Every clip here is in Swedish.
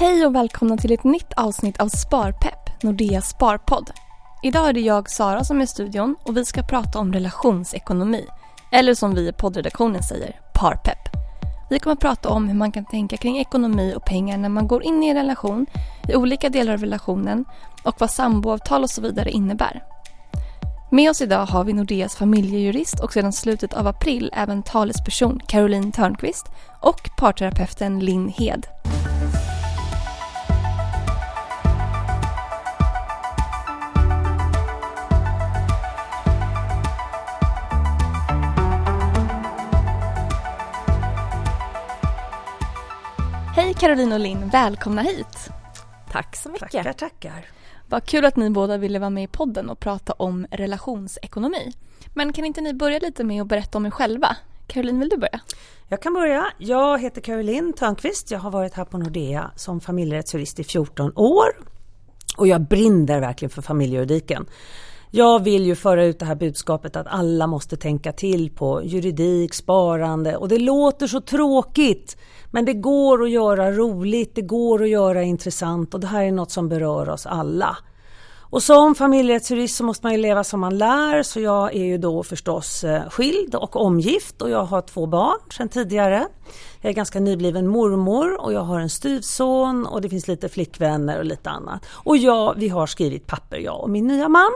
Hej och välkomna till ett nytt avsnitt av Sparpepp, Nordeas sparpodd. Idag är det jag, Sara, som är i studion och vi ska prata om relationsekonomi. Eller som vi i poddredaktionen säger, parpepp. Vi kommer att prata om hur man kan tänka kring ekonomi och pengar när man går in i en relation, i olika delar av relationen och vad samboavtal och så vidare innebär. Med oss idag har vi Nordeas familjejurist och sedan slutet av april även talesperson Caroline Törnqvist och parterapeuten Linn Hed. Caroline och Linn, välkomna hit! Tack så mycket. Tackar, tackar. Vad kul att ni båda ville vara med i podden och prata om relationsekonomi. Men kan inte ni börja lite med att berätta om er själva? Caroline, vill du börja? Jag kan börja. Jag heter Caroline Törnqvist. Jag har varit här på Nordea som familjerättsjurist i 14 år. Och jag brinner verkligen för familjejuridiken. Jag vill ju föra ut det här budskapet att alla måste tänka till på juridik, sparande och det låter så tråkigt. Men det går att göra roligt, det går att göra intressant och det här är något som berör oss alla. Och som familjerättsjurist så måste man ju leva som man lär så jag är ju då förstås eh, skild och omgift och jag har två barn sedan tidigare. Jag är ganska nybliven mormor och jag har en styvson och det finns lite flickvänner och lite annat. Och ja, vi har skrivit papper jag och min nya man.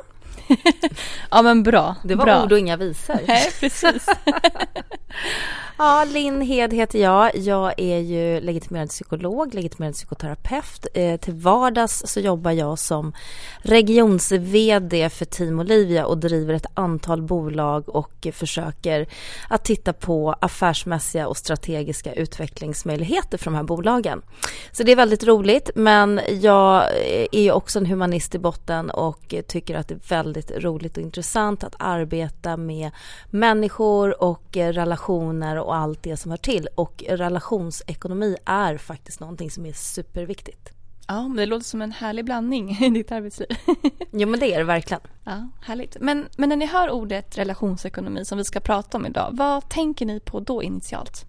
ja men bra. Det var bra. ord och inga visor. Nej, precis. ja, Linn Hed heter jag. Jag är ju legitimerad psykolog, legitimerad psykoterapeut. Eh, till vardags så jobbar jag som regions-VD för Team Olivia och driver ett antal bolag och försöker att titta på affärsmässiga och strategiska utvecklingsmöjligheter för de här bolagen. Så det är väldigt roligt, men jag är ju också en humanist i botten och tycker att det är väldigt roligt och intressant att arbeta med människor och relationer och allt det som hör till. Och relationsekonomi är faktiskt någonting som är superviktigt. Ja, men det låter som en härlig blandning i ditt arbetsliv. jo, men det är det verkligen. Ja, härligt. Men, men när ni hör ordet relationsekonomi som vi ska prata om idag, vad tänker ni på då initialt?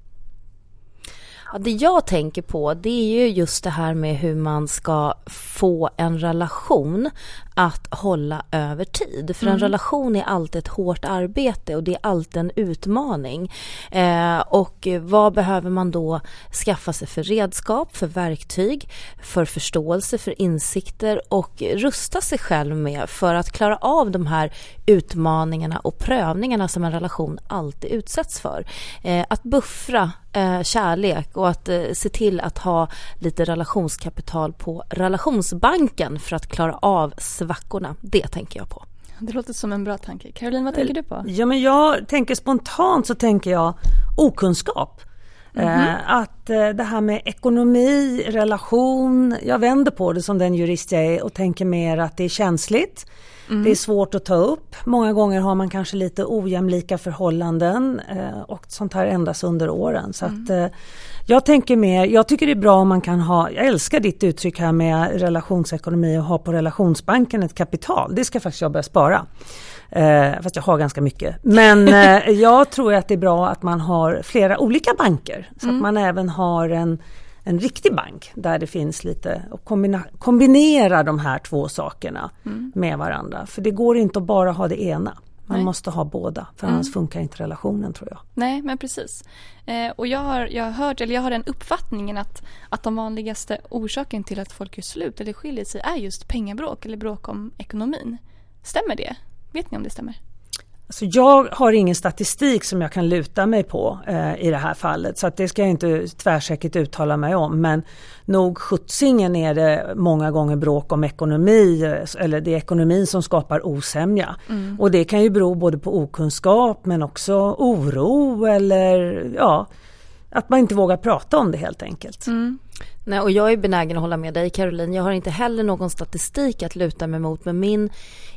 Ja, det jag tänker på det är ju just det här med hur man ska få en relation att hålla över tid. För mm. en relation är alltid ett hårt arbete och det är alltid en utmaning. Eh, och vad behöver man då skaffa sig för redskap, för verktyg, för förståelse, för insikter och rusta sig själv med för att klara av de här utmaningarna och prövningarna som en relation alltid utsätts för. Eh, att buffra eh, kärlek och att eh, se till att ha lite relationskapital på relationsbanken för att klara av svackorna. Det tänker jag på. Det låter som en bra tanke. Caroline, vad tänker du på? Ja, men jag tänker spontant så tänker jag okunskap. Mm -hmm. Att eh, det här med ekonomi, relation, jag vänder på det som den jurist jag är och tänker mer att det är känsligt. Mm. Det är svårt att ta upp. Många gånger har man kanske lite ojämlika förhållanden eh, och sånt här ändras under åren. Så mm. att, jag tänker mer, jag tycker det är bra om man kan ha, jag älskar ditt uttryck här med relationsekonomi och ha på relationsbanken ett kapital. Det ska faktiskt jag börja spara. Eh, fast jag har ganska mycket. Men eh, jag tror att det är bra att man har flera olika banker. Så mm. att man även har en, en riktig bank där det finns lite och kombina, kombinera de här två sakerna mm. med varandra. För det går inte att bara ha det ena. Man Nej. måste ha båda för annars mm. funkar inte relationen tror jag. Nej men precis. Eh, och jag har, jag har hört, eller jag har den uppfattningen att, att de vanligaste orsaken till att folk gör slut eller skiljer sig är just pengabråk eller bråk om ekonomin. Stämmer det? Vet ni om det stämmer? Alltså jag har ingen statistik som jag kan luta mig på eh, i det här fallet så att det ska jag inte tvärsäkert uttala mig om men nog sjuttsingen är det många gånger bråk om ekonomi eh, eller det är ekonomin som skapar osämja. Mm. Och det kan ju bero både på okunskap men också oro eller ja att man inte vågar prata om det helt enkelt. Mm. Nej, och jag är benägen att hålla med dig Caroline. Jag har inte heller någon statistik att luta mig mot men min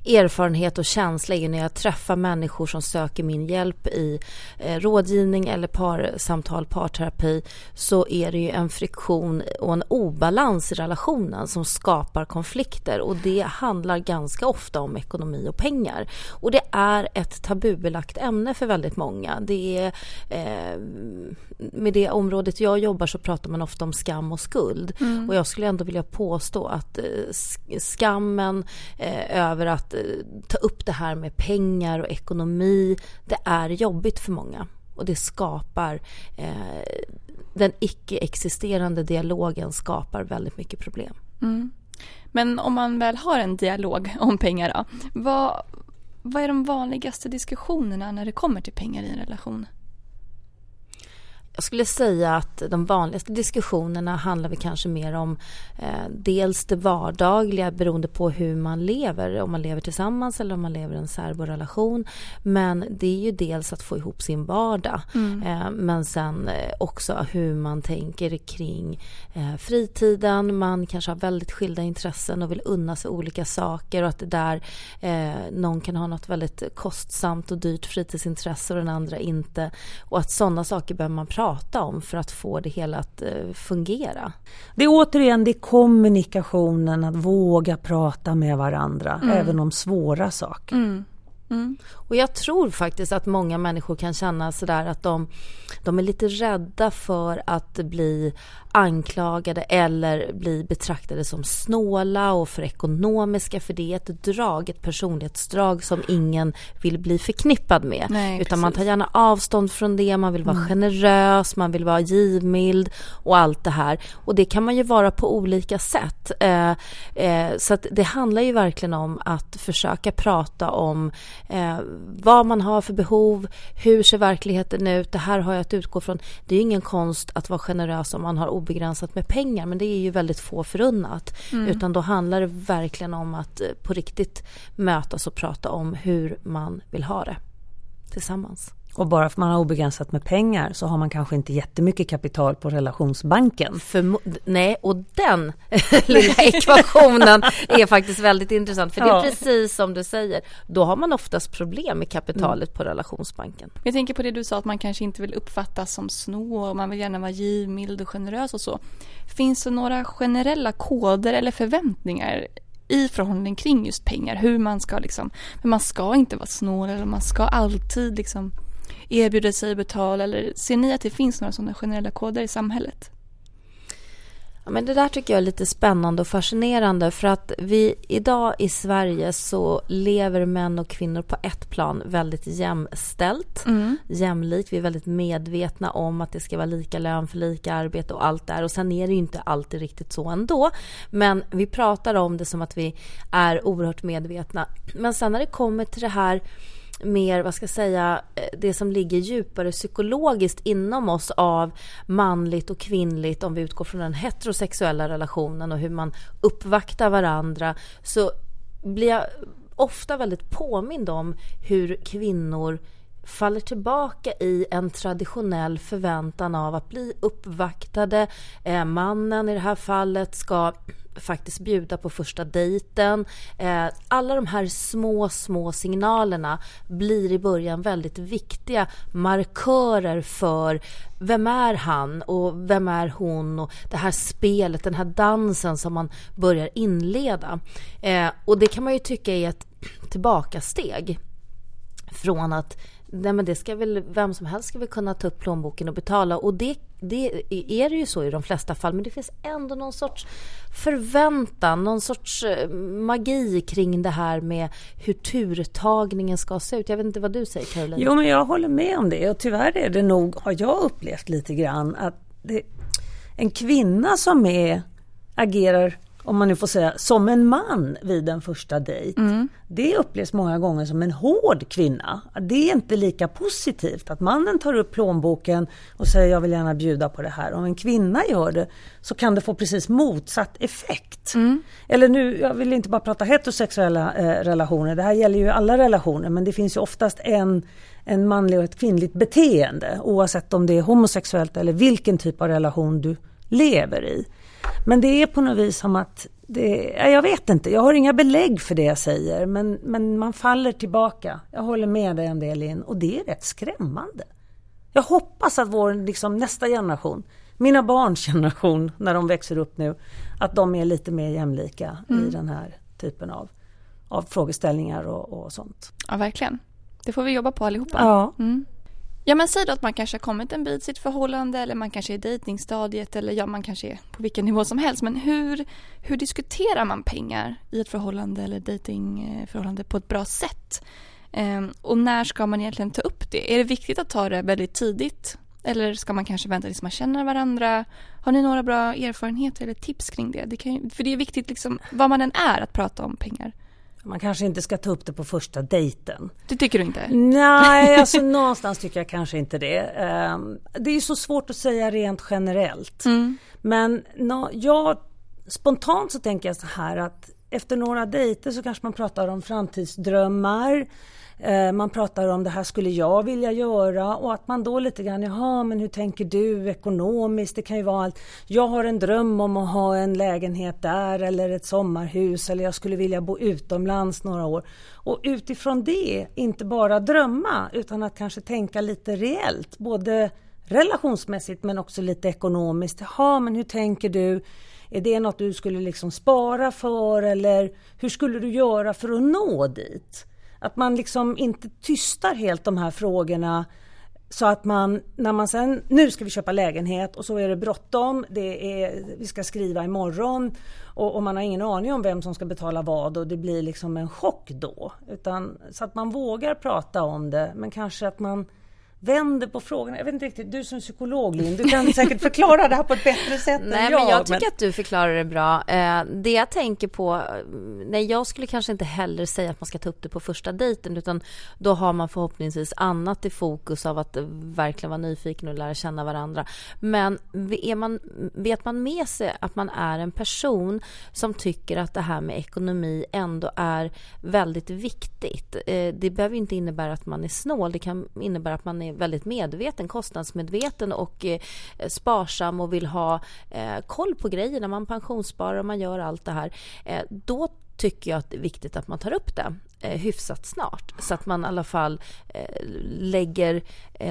erfarenhet och känsla är när jag träffar människor som söker min hjälp i eh, rådgivning eller parsamtal, parterapi så är det ju en friktion och en obalans i relationen som skapar konflikter och det handlar ganska ofta om ekonomi och pengar. Och det är ett tabubelagt ämne för väldigt många. Det är, eh, med det området jag jobbar så pratar man ofta om skam och skuld skuld. Mm. Och jag skulle ändå vilja påstå att eh, skammen eh, över att eh, ta upp det här med pengar och ekonomi, det är jobbigt för många. Och det skapar den icke-existerande dialogen skapar väldigt mycket problem. Mm. Men om man väl har en dialog om pengar då, vad, vad är de vanligaste diskussionerna när det kommer till pengar i en relation? Jag skulle säga att de vanligaste diskussionerna handlar väl kanske mer om eh, dels det vardagliga beroende på hur man lever, om man lever tillsammans eller om man lever i en särborelation. Men det är ju dels att få ihop sin vardag mm. eh, men sen eh, också hur man tänker kring eh, fritiden. Man kanske har väldigt skilda intressen och vill unna sig olika saker och att det där eh, någon kan ha något väldigt kostsamt och dyrt fritidsintresse och den andra inte. Och att sådana saker behöver man prata prata om för att få det hela att eh, fungera? Det är återigen det är kommunikationen, att våga prata med varandra mm. även om svåra saker. Mm. Mm. Och jag tror faktiskt att många människor kan känna sådär att de, de är lite rädda för att bli anklagade eller bli betraktade som snåla och för ekonomiska för det är ett drag, ett personlighetsdrag som ingen vill bli förknippad med. Nej, Utan precis. man tar gärna avstånd från det, man vill vara mm. generös, man vill vara givmild och allt det här. Och det kan man ju vara på olika sätt. Eh, eh, så det handlar ju verkligen om att försöka prata om eh, vad man har för behov, hur ser verkligheten ut, det här har jag att utgå från. Det är ingen konst att vara generös om man har obegränsat med pengar men det är ju väldigt få förunnat. Mm. Utan då handlar det verkligen om att eh, på riktigt mötas och prata om hur man vill ha det tillsammans. Och bara för att man har obegränsat med pengar så har man kanske inte jättemycket kapital på relationsbanken. För, nej, och den lilla ekvationen är faktiskt väldigt intressant. För det är precis som du säger, då har man oftast problem med kapitalet mm. på relationsbanken. Jag tänker på det du sa att man kanske inte vill uppfattas som snå och man vill gärna vara givmild och generös och så. Finns det några generella koder eller förväntningar i förhållanden kring just pengar. Hur man ska liksom, men man ska inte vara snål eller man ska alltid liksom erbjuder sig betala eller ser ni att det finns några sådana generella koder i samhället? Ja, men det där tycker jag är lite spännande och fascinerande för att vi idag i Sverige så lever män och kvinnor på ett plan väldigt jämställt, mm. jämlikt. Vi är väldigt medvetna om att det ska vara lika lön för lika arbete och allt där och sen är det ju inte alltid riktigt så ändå. Men vi pratar om det som att vi är oerhört medvetna. Men sen när det kommer till det här mer, vad ska jag säga, eh, det som ligger djupare psykologiskt inom oss av manligt och kvinnligt om vi utgår från den heterosexuella relationen och hur man uppvaktar varandra så blir jag ofta väldigt påmind om hur kvinnor faller tillbaka i en traditionell förväntan av att bli uppvaktade. Eh, mannen i det här fallet ska faktiskt bjuda på första dejten. Eh, alla de här små, små signalerna blir i början väldigt viktiga markörer för vem är han och vem är hon och det här spelet, den här dansen som man börjar inleda. Eh, och det kan man ju tycka är ett tillbakasteg från att Nej men det ska väl, vem som helst ska väl kunna ta upp plånboken och betala och det, det är det ju så i de flesta fall men det finns ändå någon sorts förväntan, någon sorts eh, magi kring det här med hur turtagningen ska se ut. Jag vet inte vad du säger Caroline? Jo men jag håller med om det och tyvärr är det nog, har jag upplevt lite grann att det, en kvinna som är agerar om man nu får säga, som en man vid en första dejt. Mm. Det upplevs många gånger som en hård kvinna. Det är inte lika positivt att mannen tar upp plånboken och säger jag vill gärna bjuda på det här. Om en kvinna gör det så kan det få precis motsatt effekt. Mm. Eller nu, jag vill inte bara prata heterosexuella eh, relationer, det här gäller ju alla relationer men det finns ju oftast en en manlig och ett kvinnligt beteende oavsett om det är homosexuellt eller vilken typ av relation du lever i. Men det är på något vis som att det, jag vet inte, jag har inga belägg för det jag säger men, men man faller tillbaka. Jag håller med dig en del in och det är rätt skrämmande. Jag hoppas att vår liksom, nästa generation, mina barns generation när de växer upp nu, att de är lite mer jämlika mm. i den här typen av, av frågeställningar och, och, sånt. Ja, verkligen. Det får vi jobba på allihopa. Ja. Mm. Ja men säg då att man kanske har kommit en bit i sitt förhållande eller man kanske är i dejtingstadiet eller ja man kanske är på vilken nivå som helst. Men hur, hur diskuterar man pengar i ett förhållande eller dejtingförhållande på ett bra sätt? Ehm, och när ska man egentligen ta upp det? Är det viktigt att ta det väldigt tidigt? Eller ska man kanske vänta tills man känner varandra? Har ni några bra erfarenheter eller tips kring det? det kan, för det är viktigt, liksom, vad man än är, att prata om pengar. Man kanske inte ska ta upp det på första dejten. Det tycker du inte? Nej, alltså någonstans tycker jag kanske inte det. Ehm, det är så svårt att säga rent generellt. Mm. Men jag, spontant så tänker jag så här att efter några dejter så kanske man pratar om framtidsdrömmar. Eh, man pratar om det här skulle jag vilja göra och att man då lite grann, jaha men hur tänker du ekonomiskt? Det kan ju vara allt. Jag har en dröm om att ha en lägenhet där eller ett sommarhus eller jag skulle vilja bo utomlands några år. Och utifrån det, inte bara drömma utan att kanske tänka lite reellt, både relationsmässigt men också lite ekonomiskt. Jaha, men hur tänker du? Är det något du skulle liksom spara för eller hur skulle du göra för att nå dit? Att man liksom inte tystar helt de här frågorna. Så att man, när man sen, nu ska vi köpa lägenhet och så är det bråttom, det är, vi ska skriva imorgon. Och, och man har ingen aning om vem som ska betala vad och det blir liksom en chock då. Utan, så att man vågar prata om det. Men kanske att man vänder på frågorna. Jag vet inte riktigt, du som psykolog Linn, du kan säkert förklara det här på ett bättre sätt nej, än jag. Men jag tycker men... att du förklarar det bra. Eh, det jag tänker på, nej jag skulle kanske inte heller säga att man ska ta upp det på första dejten utan då har man förhoppningsvis annat i fokus av att verkligen vara nyfiken och lära känna varandra. Men är man, vet man med sig att man är en person som tycker att det här med ekonomi ändå är väldigt viktigt. Eh, det behöver inte innebära att man är snål, det kan innebära att man är är väldigt medveten, kostnadsmedveten och eh, sparsam och vill ha eh, koll på grejerna. Man pensionssparar och man gör allt det här. Eh, då tycker jag att det är viktigt att man tar upp det hyfsat snart så att man i alla fall lägger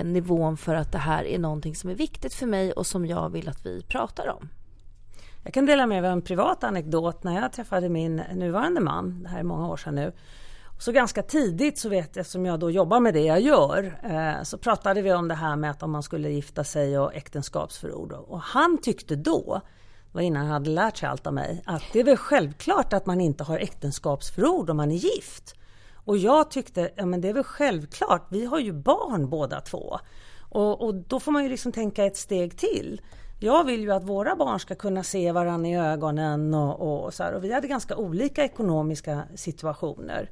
nivån för att det här är någonting som är viktigt för mig och som jag vill att vi pratar om. Jag kan dela med mig av en privat anekdot när jag träffade min nuvarande man, det här är många år sedan nu. Så ganska tidigt så vet jag, eftersom jag då jobbar med det jag gör, eh, så pratade vi om det här med att om man skulle gifta sig och äktenskapsförord. Och han tyckte då, det var innan han hade lärt sig allt av mig, att det är väl självklart att man inte har äktenskapsförord om man är gift. Och jag tyckte, ja men det är väl självklart, vi har ju barn båda två. Och, och då får man ju liksom tänka ett steg till. Jag vill ju att våra barn ska kunna se varandra i ögonen och, och så här. Och vi hade ganska olika ekonomiska situationer.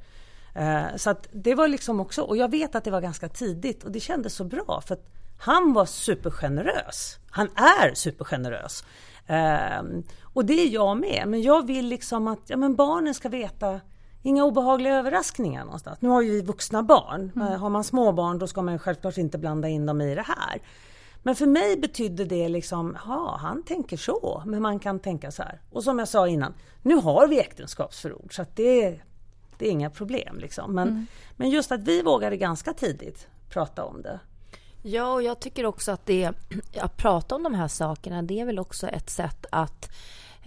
Eh, så att det var liksom också, och jag vet att det var ganska tidigt och det kändes så bra för att han var supergenerös. Han är supergenerös. Eh, och det är jag med, men jag vill liksom att ja, men barnen ska veta Inga obehagliga överraskningar någonstans. Nu har ju vi vuxna barn. Mm. Eh, har man små barn då ska man självklart inte blanda in dem i det här. Men för mig betydde det liksom, ja han tänker så, men man kan tänka så här. Och som jag sa innan, nu har vi äktenskapsförord så att det, det är inga problem. Liksom. Men, mm. men just att vi vågade ganska tidigt prata om det. Ja, och jag tycker också att det, att prata om de här sakerna, det är väl också ett sätt att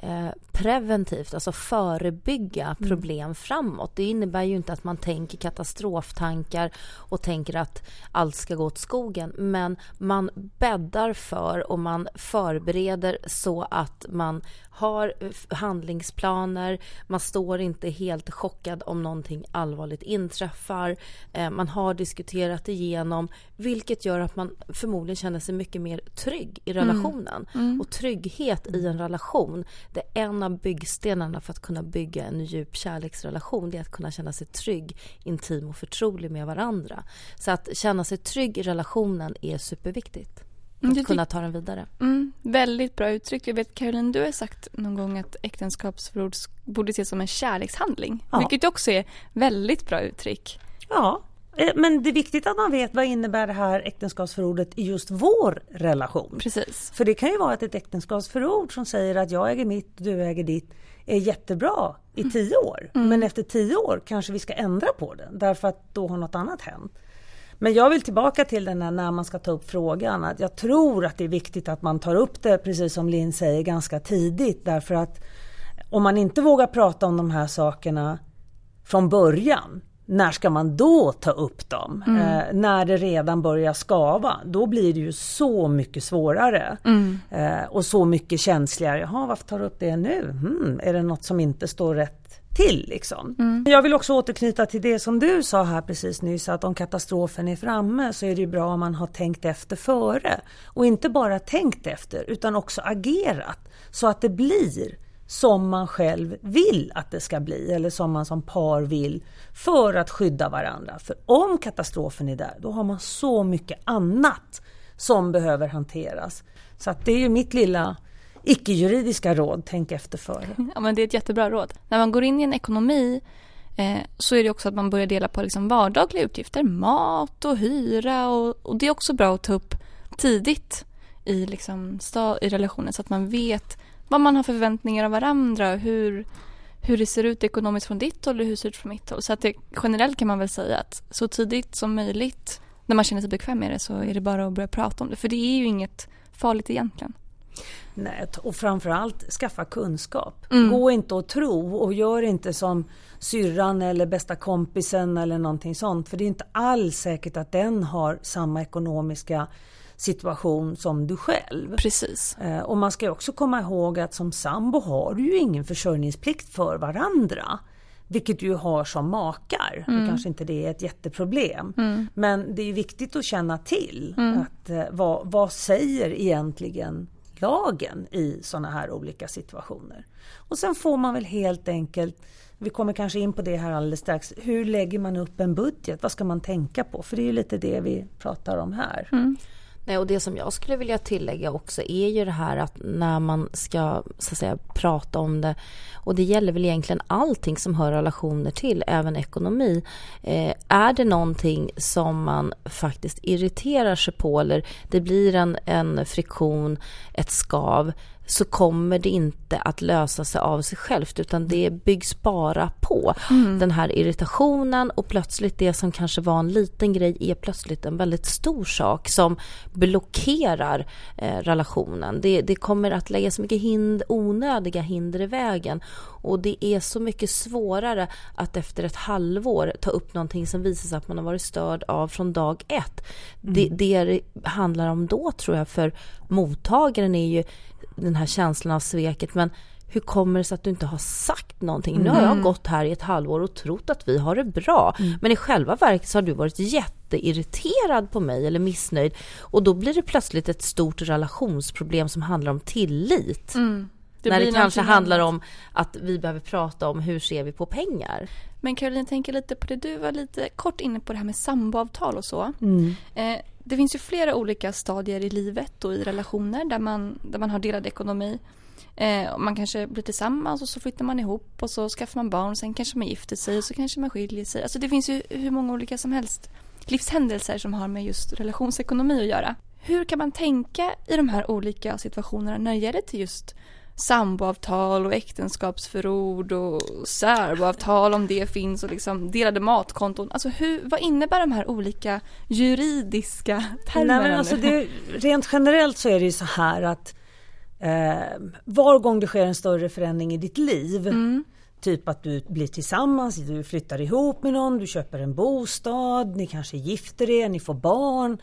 Eh, preventivt, alltså förebygga mm. problem mm. framåt. Det innebär ju inte att man tänker katastroftankar och tänker att allt ska gå åt skogen, men man bäddar för och man förbereder så att man har handlingsplaner, man står inte helt chockad om någonting allvarligt inträffar. Eh, man har diskuterat igenom, vilket gör att man förmodligen känner sig mycket mer trygg i mm. relationen. Mm. Mm. Och trygghet i en relation, det är en av byggstenarna för att kunna bygga en djup kärleksrelation. Det är att kunna känna sig trygg, intim och förtrolig med varandra. Så att känna sig trygg i relationen är superviktigt. Att kunna ta den vidare. Mm, väldigt bra uttryck. Jag vet Caroline, du har sagt någon gång att äktenskapsförord borde ses som en kärlekshandling. Ja. Vilket också är väldigt bra uttryck. Ja, men det är viktigt att man vet vad innebär det här äktenskapsförordet i just vår relation. Precis. För det kan ju vara att ett äktenskapsförord som säger att jag äger mitt och du äger ditt är jättebra i tio år. Mm. Men efter tio år kanske vi ska ändra på det därför att då har något annat hänt. Men jag vill tillbaka till den här när man ska ta upp frågan. Att jag tror att det är viktigt att man tar upp det, precis som Linn säger, ganska tidigt. Därför att om man inte vågar prata om de här sakerna från början, när ska man då ta upp dem? Mm. Eh, när det redan börjar skava, då blir det ju så mycket svårare. Mm. Eh, och så mycket känsligare. Jaha, varför tar du upp det nu? Hmm, är det något som inte står rätt till liksom? Mm. Jag vill också återknyta till det som du sa här precis nyss, att om katastrofen är framme så är det bra om man har tänkt efter före. Och inte bara tänkt efter, utan också agerat så att det blir som man själv vill att det ska bli eller som man som par vill för att skydda varandra. För om katastrofen är där, då har man så mycket annat som behöver hanteras. Så att det är ju mitt lilla icke-juridiska råd, tänk efter före. Ja men det är ett jättebra råd. När man går in i en ekonomi eh, så är det också att man börjar dela på liksom vardagliga utgifter, mat och hyra och, och det är också bra att ta upp tidigt i, liksom, i relationen så att man vet vad man har för förväntningar av varandra, hur, hur det ser ut ekonomiskt från ditt håll och hur det ser ut från mitt håll. Så att det, generellt kan man väl säga att så tidigt som möjligt när man känner sig bekväm med det så är det bara att börja prata om det. För det är ju inget farligt egentligen. Nej, och framförallt skaffa kunskap. Mm. Gå inte och tro och gör inte som syrran eller bästa kompisen eller någonting sånt. För det är inte alls säkert att den har samma ekonomiska situation som du själv. Precis. Eh, och man ska också komma ihåg att som sambo har du ju ingen försörjningsplikt för varandra. Vilket du har som makar. Mm. kanske inte det är ett jätteproblem. Mm. Men det är viktigt att känna till mm. att eh, vad, vad säger egentligen lagen i sådana här olika situationer. Och sen får man väl helt enkelt vi kommer kanske in på det här alldeles strax. Hur lägger man upp en budget? Vad ska man tänka på? För det är ju lite det vi pratar om här. Mm. Nej, och det som jag skulle vilja tillägga också är ju det här att när man ska så att säga, prata om det och det gäller väl egentligen allting som hör relationer till, även ekonomi. Eh, är det någonting som man faktiskt irriterar sig på eller det blir en, en friktion, ett skav så kommer det inte att lösa sig av sig självt utan det byggs bara på. Mm. Den här irritationen och plötsligt det som kanske var en liten grej är plötsligt en väldigt stor sak som blockerar eh, relationen. Det, det kommer att lägga så mycket hind, onödiga hinder i vägen och det är så mycket svårare att efter ett halvår ta upp någonting som visar sig att man har varit störd av från dag ett. Mm. Det, det handlar om då tror jag för mottagaren är ju den här känslan av sveket men hur kommer det sig att du inte har sagt någonting? Mm. Nu har jag mm. gått här i ett halvår och trott att vi har det bra. Mm. Men i själva verket så har du varit jätteirriterad på mig eller missnöjd. Och då blir det plötsligt ett stort relationsproblem som handlar om tillit. Mm. Det när det kanske handlar om att vi behöver prata om hur ser vi på pengar. Men Caroline, tänker lite på det du var lite kort inne på det här med samboavtal och så. Mm. Eh, det finns ju flera olika stadier i livet och i relationer där man, där man har delad ekonomi. Eh, man kanske blir tillsammans och så flyttar man ihop och så skaffar man barn och sen kanske man gifter sig och så kanske man skiljer sig. Alltså det finns ju hur många olika som helst livshändelser som har med just relationsekonomi att göra. Hur kan man tänka i de här olika situationerna när det gäller till just samboavtal och äktenskapsförord och särboavtal om det finns och liksom delade matkonton. Alltså hur, vad innebär de här olika juridiska termerna? Nej, men alltså det, rent generellt så är det ju så här att eh, var gång det sker en större förändring i ditt liv mm. Typ att du blir tillsammans, du flyttar ihop med någon, du köper en bostad, ni kanske gifter er, ni får barn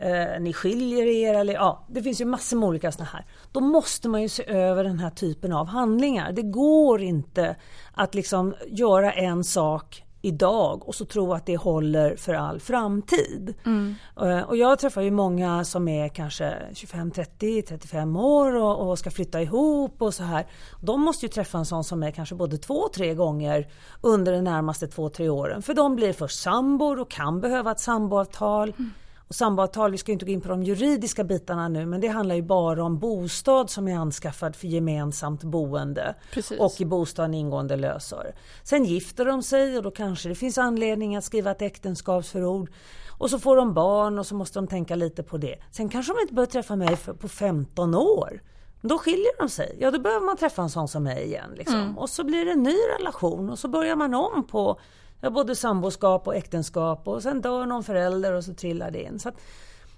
eh, ni skiljer er eller ja, det finns ju massor med olika sådana här. Då måste man ju se över den här typen av handlingar. Det går inte att liksom göra en sak idag och så tro att det håller för all framtid. Mm. Eh, och jag träffar ju många som är kanske 25, 30, 35 år och, och, ska flytta ihop och så här. De måste ju träffa en sån som är kanske både två, tre gånger under de närmaste två, tre åren. För de blir först sambor och kan behöva ett samboavtal. Mm. Och samboavtal, vi ska inte gå in på de juridiska bitarna nu men det handlar ju bara om bostad som är anskaffad för gemensamt boende Precis. och i bostaden ingående lösöre. Sen gifter de sig och då kanske det finns anledning att skriva ett äktenskapsförord. Och så får de barn och så måste de tänka lite på det. Sen kanske de inte börjar träffa mig på 15 år. Då skiljer de sig. Ja, då behöver man träffa en sån som mig igen. Liksom. Mm. Och så blir det en ny relation och så börjar man om på Ja, både samboskap och äktenskap och sen dör någon förälder och så trillar det in. Så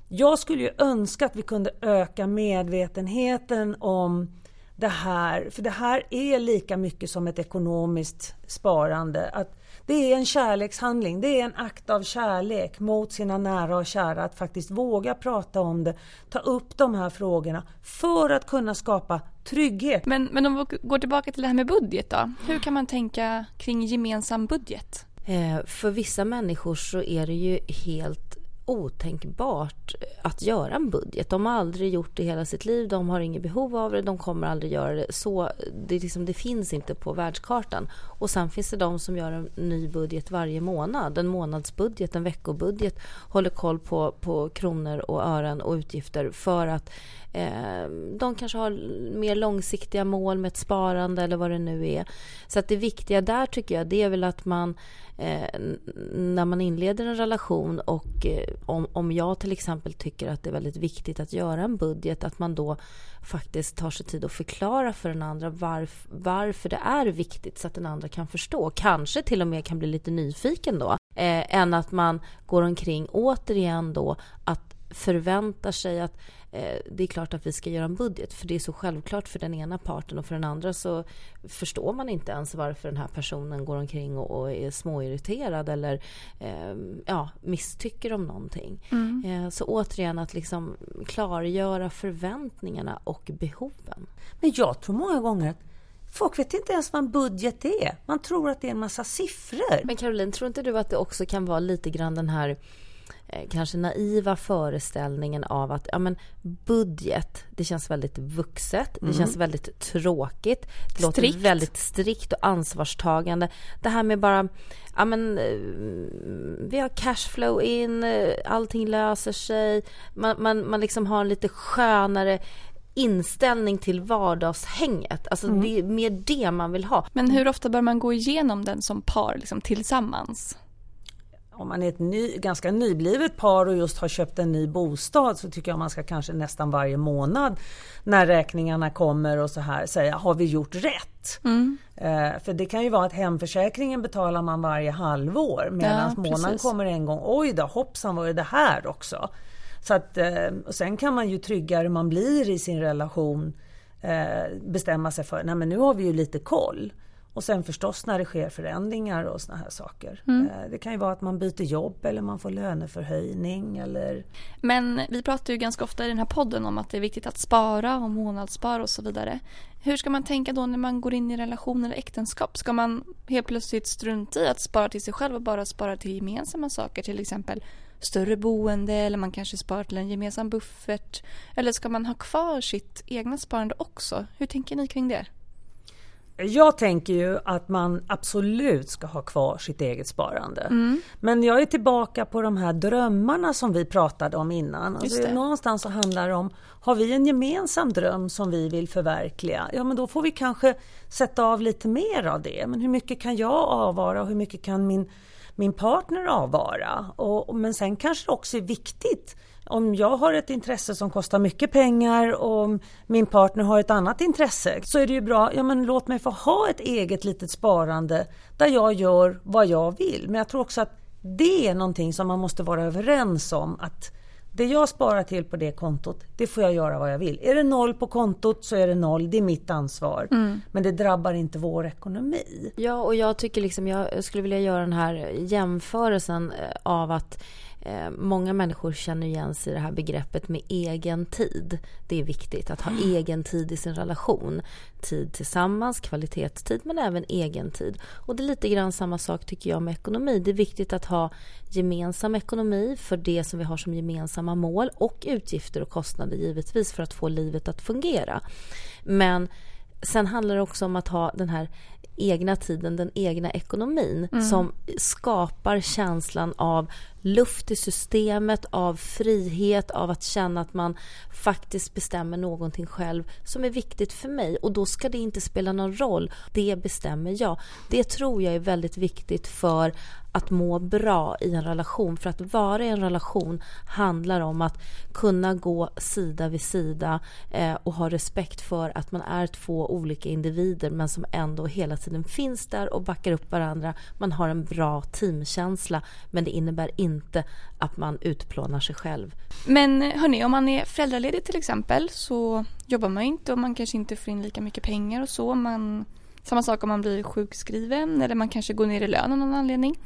jag skulle ju önska att vi kunde öka medvetenheten om det här, för det här är lika mycket som ett ekonomiskt sparande. Att det är en kärlekshandling, det är en akt av kärlek mot sina nära och kära att faktiskt våga prata om det, ta upp de här frågorna för att kunna skapa trygghet. Men, men om vi går tillbaka till det här med budget då. Hur kan man tänka kring gemensam budget? Eh, för vissa människor så är det ju helt otänkbart att göra en budget. De har aldrig gjort det hela sitt liv, de har inget behov av det, de kommer aldrig göra det. Så det, liksom, det finns inte på världskartan. Och sen finns det de som gör en ny budget varje månad. En månadsbudget, en veckobudget. Håller koll på, på kronor och ören och utgifter för att eh, Ehm, de kanske har mer långsiktiga mål med ett sparande eller vad det nu är. Så att det viktiga där tycker jag, det är väl att man eh, när man inleder en relation och eh, om, om jag till exempel tycker att det är väldigt viktigt att göra en budget, att man då faktiskt tar sig tid att förklara för den andra varf, varför det är viktigt så att den andra kan förstå. Kanske till och med kan bli lite nyfiken då. Eh, än att man går omkring återigen då att förväntar sig att det är klart att vi ska göra en budget för det är så självklart för den ena parten och för den andra så förstår man inte ens varför den här personen går omkring och, och är småirriterad eller eh, ja, misstycker om någonting. Mm. Eh, så återigen att liksom klargöra förväntningarna och behoven. Men jag tror många gånger att Folk vet inte ens vad en budget är. Man tror att det är en massa siffror. Men Caroline, tror inte du att det också kan vara lite grann den här Eh, kanske naiva föreställningen av att ja, men budget, det känns väldigt vuxet, mm. det känns väldigt tråkigt, det låter strikt. väldigt strikt och ansvarstagande. Det här med bara, ja men eh, vi har cashflow in, eh, allting löser sig, man, man, man liksom har en lite skönare inställning till vardagshänget. Alltså mm. det är mer det man vill ha. Men hur ofta bör man gå igenom den som par liksom, tillsammans? Om man är ett ny, ganska nyblivet par och just har köpt en ny bostad så tycker jag man ska kanske nästan varje månad när räkningarna kommer och så här säga har vi gjort rätt? Mm. Eh, för det kan ju vara att hemförsäkringen betalar man varje halvår medan ja, månaden kommer en gång. Oj då hoppsan var det det här också? Så att, eh, och sen kan man ju tryggare man blir i sin relation eh, bestämma sig för, nej men nu har vi ju lite koll. Och sen förstås när det sker förändringar och såna här saker. Mm. Eh, det kan ju vara att man byter jobb eller man får löneförhöjning eller... Men vi pratar ju ganska ofta i den här podden om att det är viktigt att spara och månadsspara och så vidare. Hur ska man tänka då när man går in i relation eller äktenskap? Ska man helt plötsligt strunta i att spara till sig själv och bara spara till gemensamma saker? Till exempel större boende eller man kanske sparar till en gemensam buffert. Eller ska man ha kvar sitt egna sparande också? Hur tänker ni kring det? Jag tänker ju att man absolut ska ha kvar sitt eget sparande. Mm. Men jag är tillbaka på de här drömmarna som vi pratade om innan. Alltså, någonstans så handlar det om, har vi en gemensam dröm som vi vill förverkliga? Ja men då får vi kanske sätta av lite mer av det. Men hur mycket kan jag avvara och hur mycket kan min, min partner avvara? Och, men sen kanske det också är viktigt om jag har ett intresse som kostar mycket pengar och min partner har ett annat intresse så är det ju bra, ja men låt mig få ha ett eget litet sparande där jag gör vad jag vill. Men jag tror också att det är någonting som man måste vara överens om att det jag sparar till på det kontot, det får jag göra vad jag vill. Är det noll på kontot så är det noll, det är mitt ansvar. Mm. Men det drabbar inte vår ekonomi. Ja, och jag tycker liksom, jag skulle vilja göra den här jämförelsen eh, av att många människor känner igen sig i det här begreppet med egen tid. Det är viktigt att ha mm. egen tid i sin relation. Tid tillsammans, kvalitetstid men även egen tid. Och det är lite grann samma sak tycker jag med ekonomi. Det är viktigt att ha gemensam ekonomi för det som vi har som gemensamma mål och utgifter och kostnader givetvis för att få livet att fungera. Men sen handlar det också om att ha den här egna tiden, den egna ekonomin mm. som skapar känslan av luft i systemet, av frihet, av att känna att man faktiskt bestämmer någonting själv som är viktigt för mig och då ska det inte spela någon roll. Det bestämmer jag. Det tror jag är väldigt viktigt för att må bra i en relation. För att vara i en relation handlar om att kunna gå sida vid sida eh, och ha respekt för att man är två olika individer men som ändå hela tiden finns där och backar upp varandra. Man har en bra teamkänsla men det innebär inte att man utplånar sig själv. Men hörni, om man är föräldraledig till exempel så jobbar man inte och man kanske inte får in lika mycket pengar och så. Man, samma sak om man blir sjukskriven eller man kanske går ner i lön av någon anledning.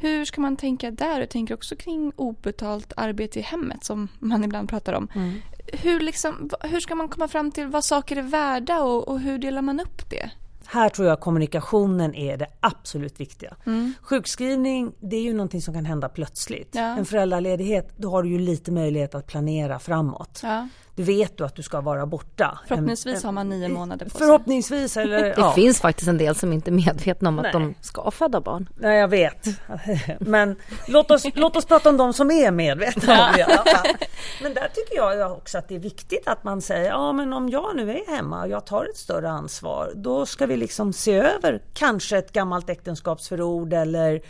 Hur ska man tänka där? Jag tänker också kring obetalt arbete i hemmet som man ibland pratar om. Mm. Hur, liksom, hur ska man komma fram till vad saker är värda och, och hur delar man upp det? Här tror jag kommunikationen är det absolut viktiga. Mm. Sjukskrivning det är ju någonting som kan hända plötsligt. Ja. En föräldraledighet då har du ju lite möjlighet att planera framåt. Ja vet du att du ska vara borta. Förhoppningsvis har man nio månader på sig. Förhoppningsvis. Eller, det ja. finns faktiskt en del som inte är medvetna om Nej. att de ska föda barn. Nej, jag vet. Men låt oss, låt oss prata om de som är medvetna om det i alla fall. Men där tycker jag också att det är viktigt att man säger, ja men om jag nu är hemma och jag tar ett större ansvar, då ska vi liksom se över kanske ett gammalt äktenskapsförord eller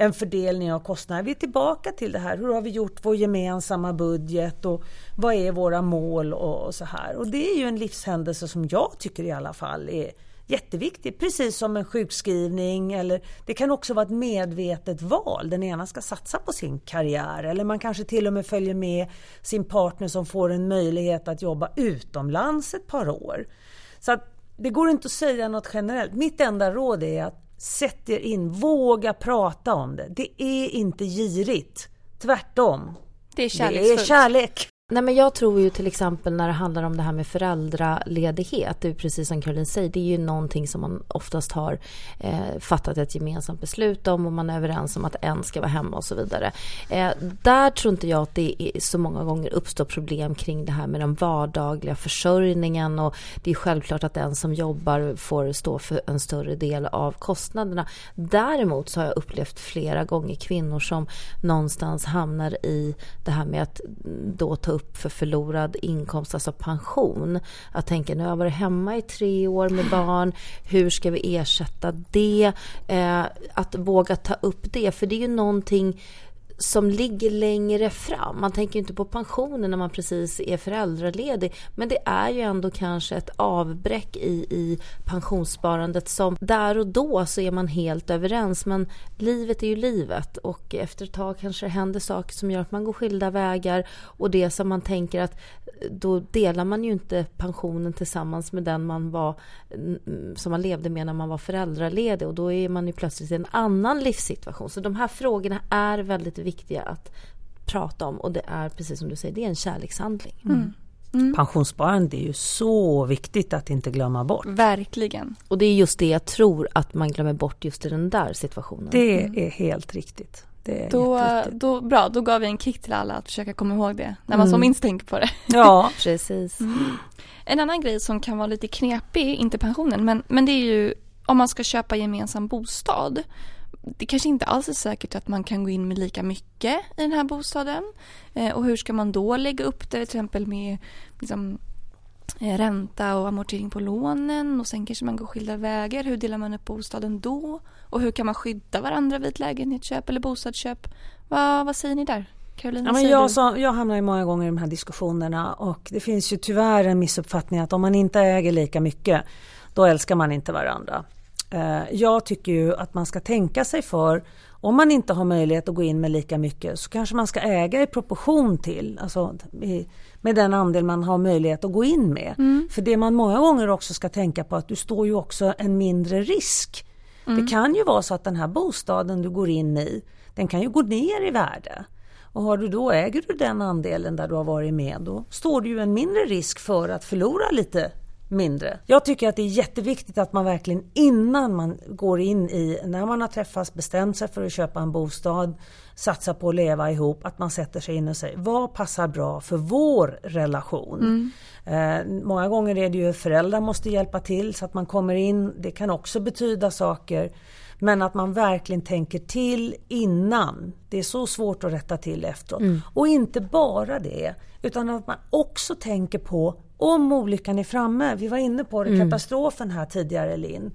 en fördelning av kostnader. Vi är tillbaka till det här, hur har vi gjort vår gemensamma budget och vad är våra mål och, och så här. Och det är ju en livshändelse som jag tycker i alla fall är jätteviktig, precis som en sjukskrivning eller det kan också vara ett medvetet val. Den ena ska satsa på sin karriär eller man kanske till och med följer med sin partner som får en möjlighet att jobba utomlands ett par år. Så att det går inte att säga något generellt. Mitt enda råd är att Sätt er in, våga prata om det. Det är inte girigt. Tvärtom. Det är kärleksfullt. Det är kärlek. Nej, men jag tror ju till exempel när det handlar om det här med föräldraledighet, det är precis som Caroline säger, det är ju någonting som man oftast har eh, fattat ett gemensamt beslut om och man är överens om att en ska vara hemma och så vidare. Eh, där tror inte jag att det är så många gånger uppstår problem kring det här med den vardagliga försörjningen och det är självklart att den som jobbar får stå för en större del av kostnaderna. Däremot så har jag upplevt flera gånger kvinnor som någonstans hamnar i det här med att då ta upp upp för förlorad inkomst, alltså pension. Att tänka, nu har jag varit hemma i tre år med barn, hur ska vi ersätta det? Eh, att våga ta upp det, för det är ju någonting som ligger längre fram. Man tänker inte på pensionen när man precis är föräldraledig. Men det är ju ändå kanske ett avbräck i, i pensionssparandet som där och då så är man helt överens. Men livet är ju livet och efter ett tag kanske det händer saker som gör att man går skilda vägar. Och det som man tänker att då delar man ju inte pensionen tillsammans med den man var mm, som man levde med när man var föräldraledig och då är man ju plötsligt i en annan livssituation. Så de här frågorna är väldigt viktiga att prata om och det är precis som du säger, det är en kärlekshandling. Mm. Mm. Pensionssparande är ju så viktigt att inte glömma bort. Verkligen. Och det är just det jag tror att man glömmer bort just i den där situationen. Det mm. är helt riktigt. Det då, då, bra, då gav vi en kick till alla att försöka komma ihåg det när man mm. som minst tänker på det. Ja, precis. Mm. En annan grej som kan vara lite knepig, inte pensionen, men, men det är ju om man ska köpa gemensam bostad det kanske inte alls är säkert att man kan gå in med lika mycket i den här bostaden. Eh, och hur ska man då lägga upp det till exempel med liksom, eh, ränta och amortering på lånen och sen kanske man går skilda vägar. Hur delar man upp bostaden då? Och hur kan man skydda varandra vid ett lägenhetsköp eller bostadsköp? Va, vad säger ni där? Caroline, ja, men jag, så, jag hamnar ju många gånger i de här diskussionerna och det finns ju tyvärr en missuppfattning att om man inte äger lika mycket då älskar man inte varandra. Eh, jag tycker ju att man ska tänka sig för om man inte har möjlighet att gå in med lika mycket så kanske man ska äga i proportion till, alltså med den andel man har möjlighet att gå in med. Mm. För det man många gånger också ska tänka på att du står ju också en mindre risk. Mm. Det kan ju vara så att den här bostaden du går in i, den kan ju gå ner i värde. Och har du då, äger du den andelen där du har varit med, då står du ju en mindre risk för att förlora lite mindre. Jag tycker att det är jätteviktigt att man verkligen innan man går in i, när man har träffats, bestämt sig för att köpa en bostad, satsa på att leva ihop, att man sätter sig in och säger vad passar bra för vår relation? Mm. Eh, många gånger är det ju föräldrar måste hjälpa till så att man kommer in, det kan också betyda saker. Men att man verkligen tänker till innan. Det är så svårt att rätta till efteråt. Mm. Och inte bara det, utan att man också tänker på om olyckan är framme, vi var inne på det, mm. katastrofen här tidigare Linn.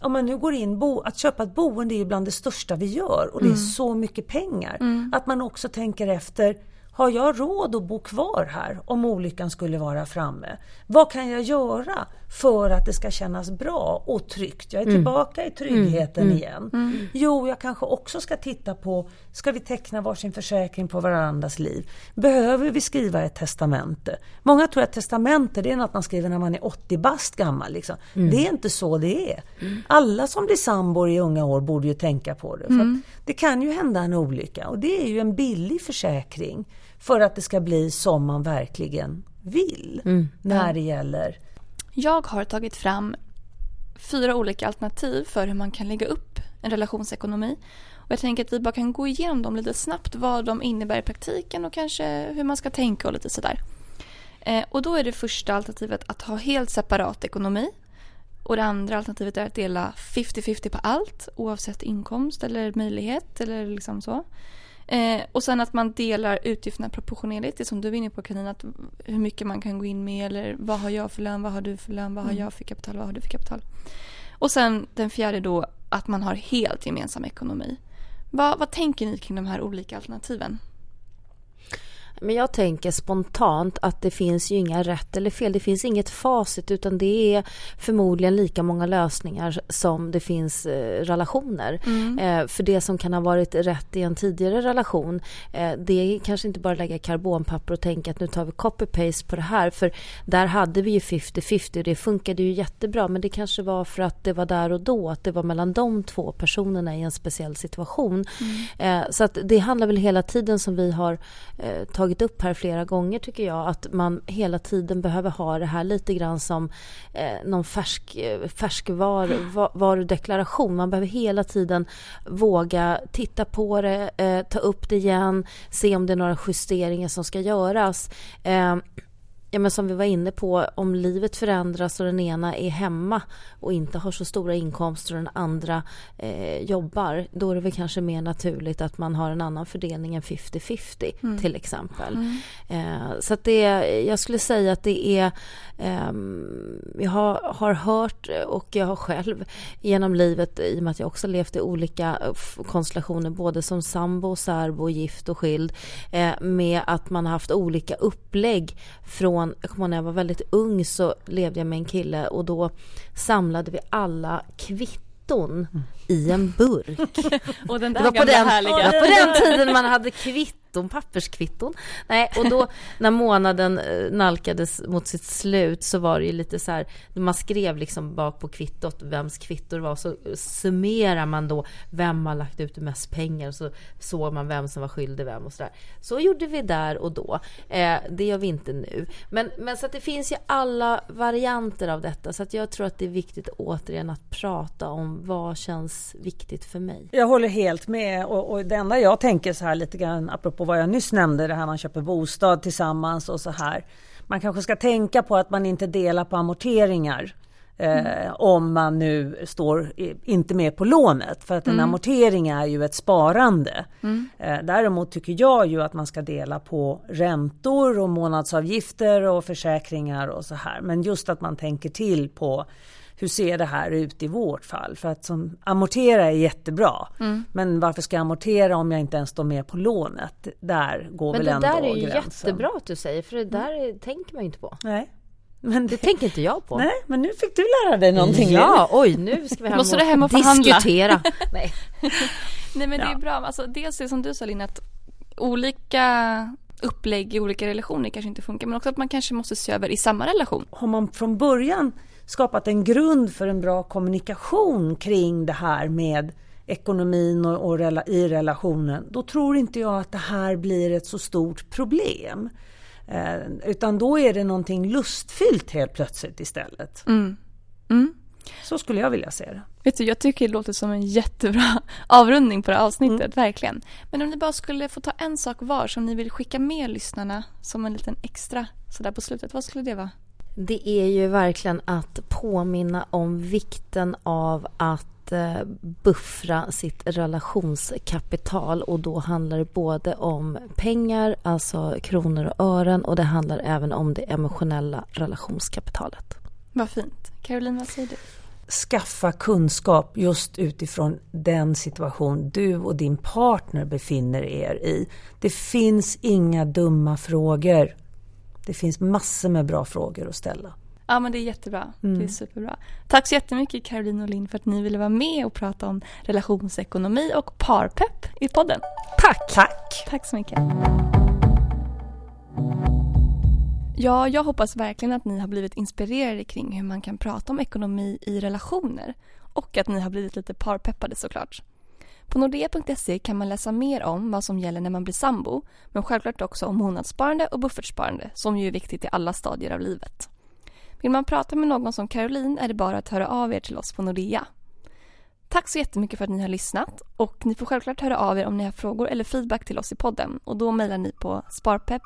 om man nu går in, bo, att köpa ett boende är ju bland det största vi gör och det är så mycket pengar. Att man också tänker efter, har jag råd att bo kvar här om olyckan skulle vara framme? Vad kan jag göra för att det ska kännas bra och tryggt? Jag är tillbaka i tryggheten igen. Jo, jag kanske också ska titta på, ska vi teckna varsin försäkring på varandras liv? Behöver vi skriva ett testamente? Många tror att testamente det är något man skriver när man är 80 bast gammal. Liksom. Det är inte så det är. Alla som blir sambor i unga år borde ju tänka på det. Att det kan ju hända en olycka och det är ju en billig försäkring för att det ska bli som man verkligen vill när det gäller Jag har tagit fram fyra olika alternativ för hur man kan lägga upp en relationsekonomi. Och jag tänker att vi bara kan gå igenom dem lite snabbt, vad de innebär i praktiken och kanske hur man ska tänka och lite sådär. Eh, och då är det första alternativet att ha helt separat ekonomi. Och det andra alternativet är att dela 50-50 på allt oavsett inkomst eller möjlighet eller liksom så. Eh, och sen att man delar utgifterna proportionerligt, det som du var inne på Karin, att hur mycket man kan gå in med eller vad har jag för lön, vad har du för lön, vad har jag för kapital, vad har du för kapital. Och sen den fjärde då att man har helt gemensam ekonomi. Vad, vad tänker ni kring de här olika alternativen? Men jag tänker spontant att det finns ju inga rätt eller fel. Det finns inget facit utan det är förmodligen lika många lösningar som det finns eh, relationer. Eh, för det som kan ha varit rätt i en tidigare relation eh, det är kanske inte bara lägga karbonpapper och tänka att nu tar vi copy-paste på det här. För där hade vi ju 50-50 och det funkade ju jättebra men det kanske var för att det var där och då. Att det var mellan de två personerna i en speciell situation. Eh, så att det handlar väl hela tiden som vi har eh, tagit upp här flera gånger tycker jag att man hela tiden behöver ha det här lite grann som eh, någon färsk, eh, färskvarudeklaration. färskvarudeklaration. Man behöver hela tiden våga titta på det, eh, ta upp det igen, se om det är några justeringar som ska göras. Eh, Ja, men som vi var inne på, om livet förändras och den ena är hemma och inte har så stora inkomster och den andra eh, jobbar, då är det väl kanske mer naturligt att man har en annan fördelning än 50-50 till exempel. Eh, så att det, jag skulle säga att det är, ehm, jag har, har hört och jag har själv genom livet, i och med att jag också levt i olika eh, konstellationer, både som sambo, särbo, gift och skild, eh, med att man har haft olika upplägg från, jag kommer ihåg när jag var väldigt ung så levde jag med en kille och då samlade vi alla kvitton i en burk. Och den Det var, på den, var på den tiden man hade kvitton, papperskvitton. Nej, och då när månaden eh, nalkades mot sitt slut så var det ju lite så här, man skrev liksom bak på kvittot vems kvitto det var, så summerar man då vem har lagt ut mest pengar och så såg man vem som var skyldig vem och sådär. Så gjorde vi där och då. Eh, det gör vi inte nu. Men, men så att det finns ju alla varianter av detta, så att jag tror att det är viktigt återigen att prata om vad känns viktigt för mig. Jag håller helt med och, och det enda jag tänker så här lite grann apropå vad jag nyss nämnde, det här man köper bostad tillsammans och så här. Man kanske ska tänka på att man inte delar på amorteringar. Eh, om man nu står i, inte med på lånet för att en amortering är ju ett sparande. Eh, däremot tycker jag ju att man ska dela på räntor och månadsavgifter och försäkringar och så här. Men just att man tänker till på hur ser det här ut i vårt fall? För att som, amortera är jättebra. Men varför ska jag amortera om jag inte ens står med på lånet? Där går Men väl det ändå där är ju gränsen. jättebra att du säger, för det där tänker man ju inte på. Nej. Men Det det, tänker inte jag på. nej, men nu fick du lära dig någonting. Ja, oj, nu ska vi hem Måste du hem och diskutera. Nej. Nej men det Ja. är bra. Alltså, dels det som du sa Linn, att olika upplägg i olika relationer kanske inte funkar. Men också att man kanske måste se över i samma relation. har man från början skapat en grund för en bra kommunikation kring det här med ekonomin och, och rela, i relationen, då tror inte jag att det här blir ett så stort problem. Eh, utan då är det någonting lustfyllt helt plötsligt istället. Mm. Mm. Så skulle jag vilja se det. Vet du, jag tycker det låter som en jättebra avrundning på det här avsnittet, verkligen. Men om ni bara skulle få ta en sak var som ni vill skicka med lyssnarna som en liten extra sådär på slutet, vad skulle det vara? Det är ju verkligen att påminna om vikten av att eh, buffra sitt relationskapital och då handlar det både om pengar, alltså kronor och ören och det handlar även om det emotionella relationskapitalet. Vad fint. Caroline, vad säger du? skaffa kunskap just utifrån den situation du och din partner befinner er i. Det finns inga dumma frågor. Det finns massor med bra frågor att ställa. Ja men det är jättebra. Mm. Det är superbra. Tack så jättemycket Caroline och Linn för att ni ville vara med och prata om relationsekonomi och parpepp i podden. Tack! Tack! Tack så mycket. Ja, jag hoppas verkligen att ni har blivit inspirerade kring hur man kan prata om ekonomi i relationer och att ni har blivit lite parpeppade såklart. På nordea.se kan man läsa mer om vad som gäller när man blir sambo men självklart också om månadssparande och buffertsparande som ju är viktigt i alla stadier av livet. Vill man prata med någon som Caroline är det bara att höra av er till oss på Nordea. Tack så jättemycket för att ni har lyssnat och ni får självklart höra av er om ni har frågor eller feedback till oss i podden och då mejlar ni på sparpepp